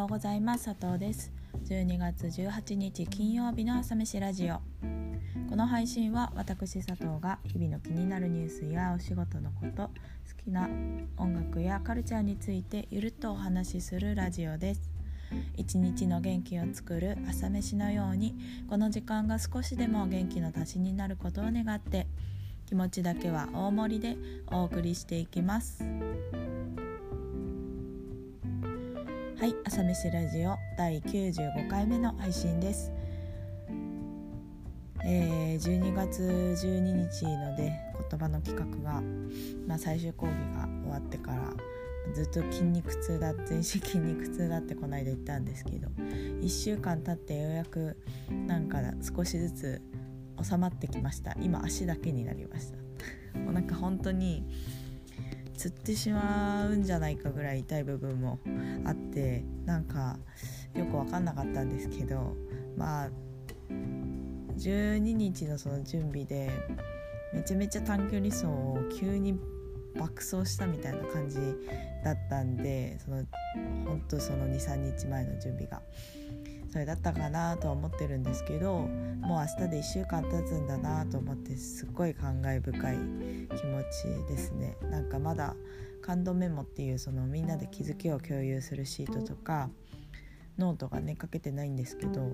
ようございます。佐藤です。12月18日金曜日の朝飯ラジオ。この配信は私佐藤が日々の気になるニュースやお仕事のこと好きな音楽やカルチャーについてゆるっとお話しするラジオです。一日の元気を作る朝飯のようにこの時間が少しでも元気の足しになることを願って気持ちだけは大盛りでお送りしていきます。はい朝飯ラジオ第95回目の配信です。えー、12月12日ので言葉の企画が、まあ、最終講義が終わってからずっと筋肉痛だ全身筋肉痛だってこの間言ったんですけど1週間経ってようやくなんか少しずつ収まってきました。今足だけになりました。もうなんか本当につってしまうんじゃないかぐらい痛い部分もあってなんかよく分かんなかったんですけどまあ12日のその準備でめちゃめちゃ短距離走を急に爆走したみたいな感じだったんでその本当その23日前の準備が。それだったかなとは思ってるんですけどもう明日で1週間経つんだなと思ってすっごい感慨深い気持ちですね。なんかまだ感動メモっていうそのみんなで気づきを共有するシートとかノートがね書けてないんですけど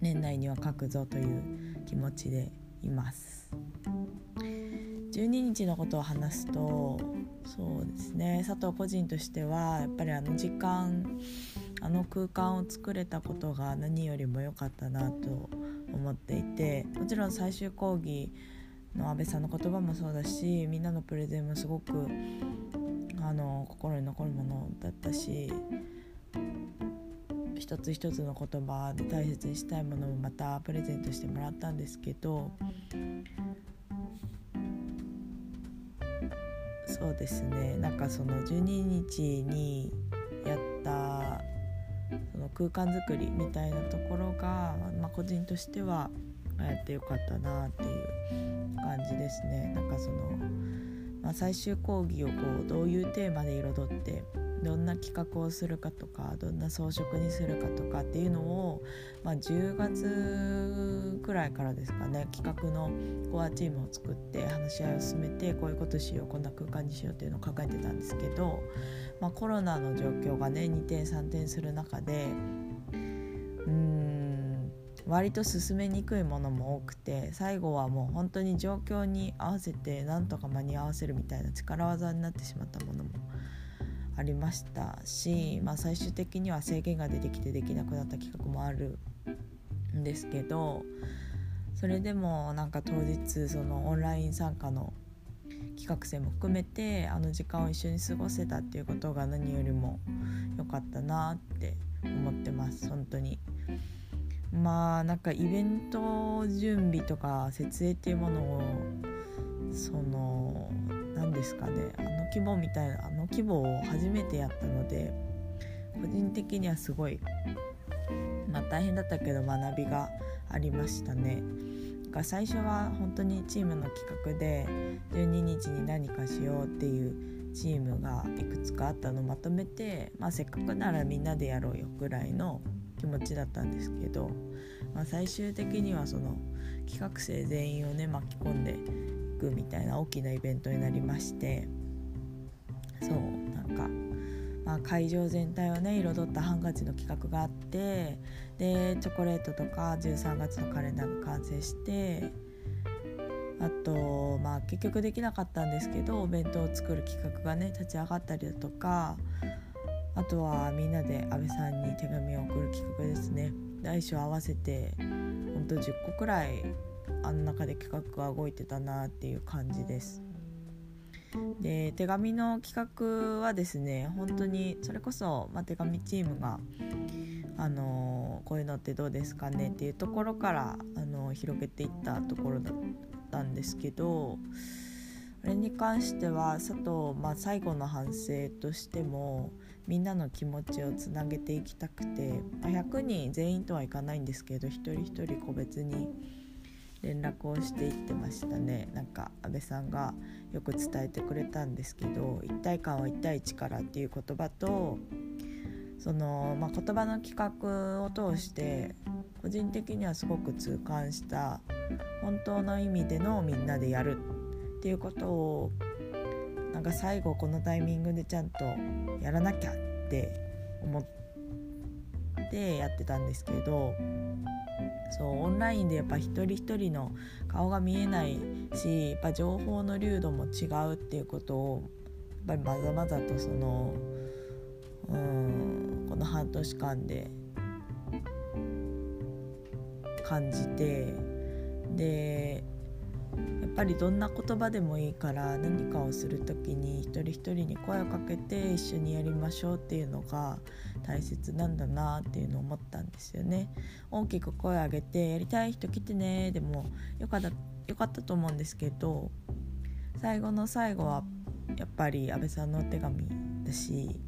年内には書くぞという気持ちでいます。12日のことを話すとそうですね。佐藤個人としてはやっぱりあの時間あの空間を作れたことが何よりも良かったなと思っていてもちろん最終講義の安倍さんの言葉もそうだしみんなのプレゼンもすごくあの心に残るものだったし一つ一つの言葉で大切にしたいものもまたプレゼントしてもらったんですけどそうですね。なんかその12日にやった空間づくりみたいなところが、まあ、個人としてはやってよかったなっていう感じですね。なんかその、まあ、最終講義をこうどういうテーマで彩ってどんな企画をするかとかどんな装飾にするかとかっていうのを、まあ、10月くらいからですかね企画のコアチームを作って話し合いを進めてこういうことしようこんな空間にしようっていうのを考えてたんですけど、まあ、コロナの状況がね2点3点する中でうん割と進めにくいものも多くて最後はもう本当に状況に合わせてなんとか間に合わせるみたいな力技になってしまったものもありましたし、まあ、最終的には制限が出てきてできなくなった企画もあるんですけどそれでもなんか当日そのオンライン参加の企画生も含めてあの時間を一緒に過ごせたっていうことが何よりも良かったなって思ってます本当に。まあなんかイベント準備とか設営っていうものをその何ですかねあの規模みたいなあの規模を初めてやったので個人的にはすごい、まあ、大変だったけど学びがありましたね。が最初は本当にチームの企画で12日に何かしようっていうチームがいくつかあったのをまとめて、まあ、せっかくならみんなでやろうよぐらいの気持ちだったんですけど、まあ、最終的にはその企画生全員をね巻き込んでいくみたいな大きなイベントになりましてそうなんか、まあ、会場全体をね彩ったハンカチの企画があってでチョコレートとか13月のカレンダーが完成してあとまあ結局できなかったんですけどお弁当を作る企画がね立ち上がったりだとかあとはみんなで安倍さんに手紙を送る企画ですね。大小合わせてほんと10個くらいあの中で企画が動いてたなっていう感じです。で手紙の企画はですね本当にそれこそ、まあ、手紙チームがあのこういうのってどうですかねっていうところからあの広げていったところだったんですけどれに関しては佐藤、まあ、最後の反省としてもみんなの気持ちをつなげていきたくて、まあ、100人全員とはいかないんですけど一人一人個別に連絡をしていってましたね。なんか安倍さんがよく伝えてくれたんですけど一体感は1対1からっていう言葉とその、まあ、言葉の企画を通して個人的にはすごく痛感した本当の意味でのみんなでやるっていうことをなんか最後このタイミングでちゃんとやらなきゃって思ってやってたんですけどそうオンラインでやっぱ一人一人の顔が見えないしやっぱ情報の流度も違うっていうことをやっぱりまざまざとそのうんこの半年間で感じてでやっぱりどんな言葉でもいいから何かをする時に一人一人に声をかけて一緒にやりましょうっていうのが大切なんだなっていうのを思ったんですよね。大きく声を上げて「やりたい人来てね」でもよかったよかったと思うんですけど最後の最後はやっぱり安倍さんのお手紙だし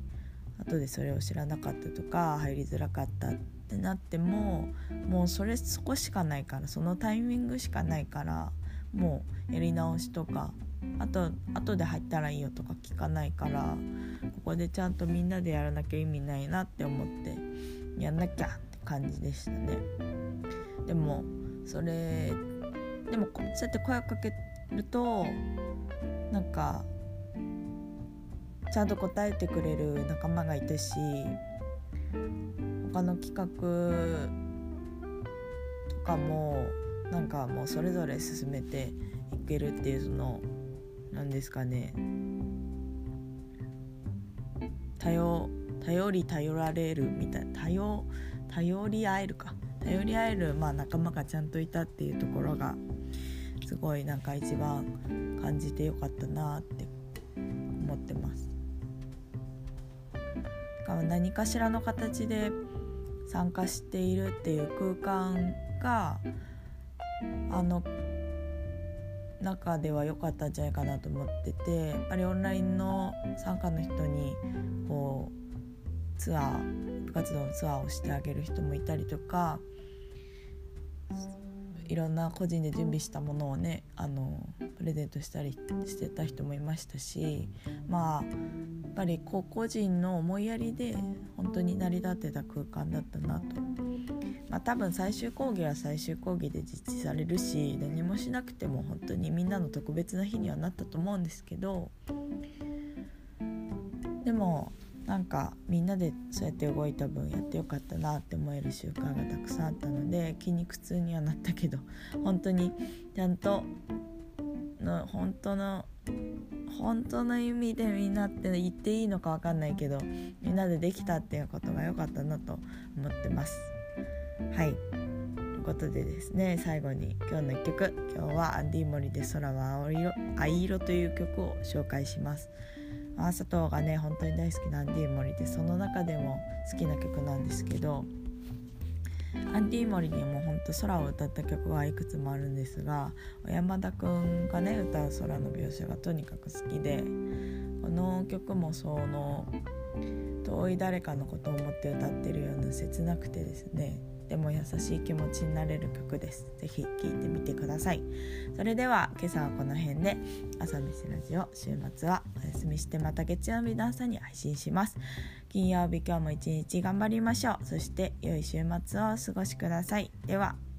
後でそれを知らなかったとか入りづらかったってなってももうそれそこしかないからそのタイミングしかないからもうやり直しとかあと後で入ったらいいよとか聞かないからここでちゃんとみんなでやらなきゃ意味ないなって思ってやんなきゃって感じでしたね。でもそれでもそうやって声かけるとなんかちゃんと答えてくれる仲間がいたし他の企画とかもなんかもうそれぞれ進めていけるっていうその何ですかね頼頼り頼られるみたいな頼頼り合えるか頼り合える、まあ、仲間がちゃんといたっていうところがすごいなんか一番感じてよかったなって思ってます。何かしらの形で参加しているっていう空間があの中では良かったんじゃないかなと思っててやっぱりオンラインの参加の人にこうツアー部活動のツアーをしてあげる人もいたりとかいろんな個人で準備したものをねあのプレゼントしたりしてた人もいましたしまあやっぱり個人の思いやりで本当に成り立ってた空間だったなと。まあ、多分最終講義は最終講義で実施されるし何もしなくても本当にみんなの特別な日にはなったと思うんですけどでもなんかみんなでそうやって動いた分やってよかったなって思える習慣がたくさんあったので筋肉痛にはなったけど 本当にちゃんとの本当の本当の意味でみんなって言っていいのか分かんないけどみんなでできたっていうことが良かったなと思ってます。はいということでですね最後に今日の1曲今日はアンディ・モリで「空は青色藍色」という曲を紹介します。アーサトがね本当に大好きなアンディー・モリでその中でも好きな曲なんですけどアンディー・モリにも本当空を歌った曲はいくつもあるんですが山田くんがね歌う空の描写がとにかく好きでこの曲もその遠い誰かのことを思って歌ってるような切なくてですねても優しい気持ちになれる曲です。ぜひ聴いてみてください。それでは今朝はこの辺で朝飯ラジオ週末はお休みしてまた月曜日の朝に配信します。金曜日今日も一日頑張りましょう。そして良い週末をお過ごしください。では。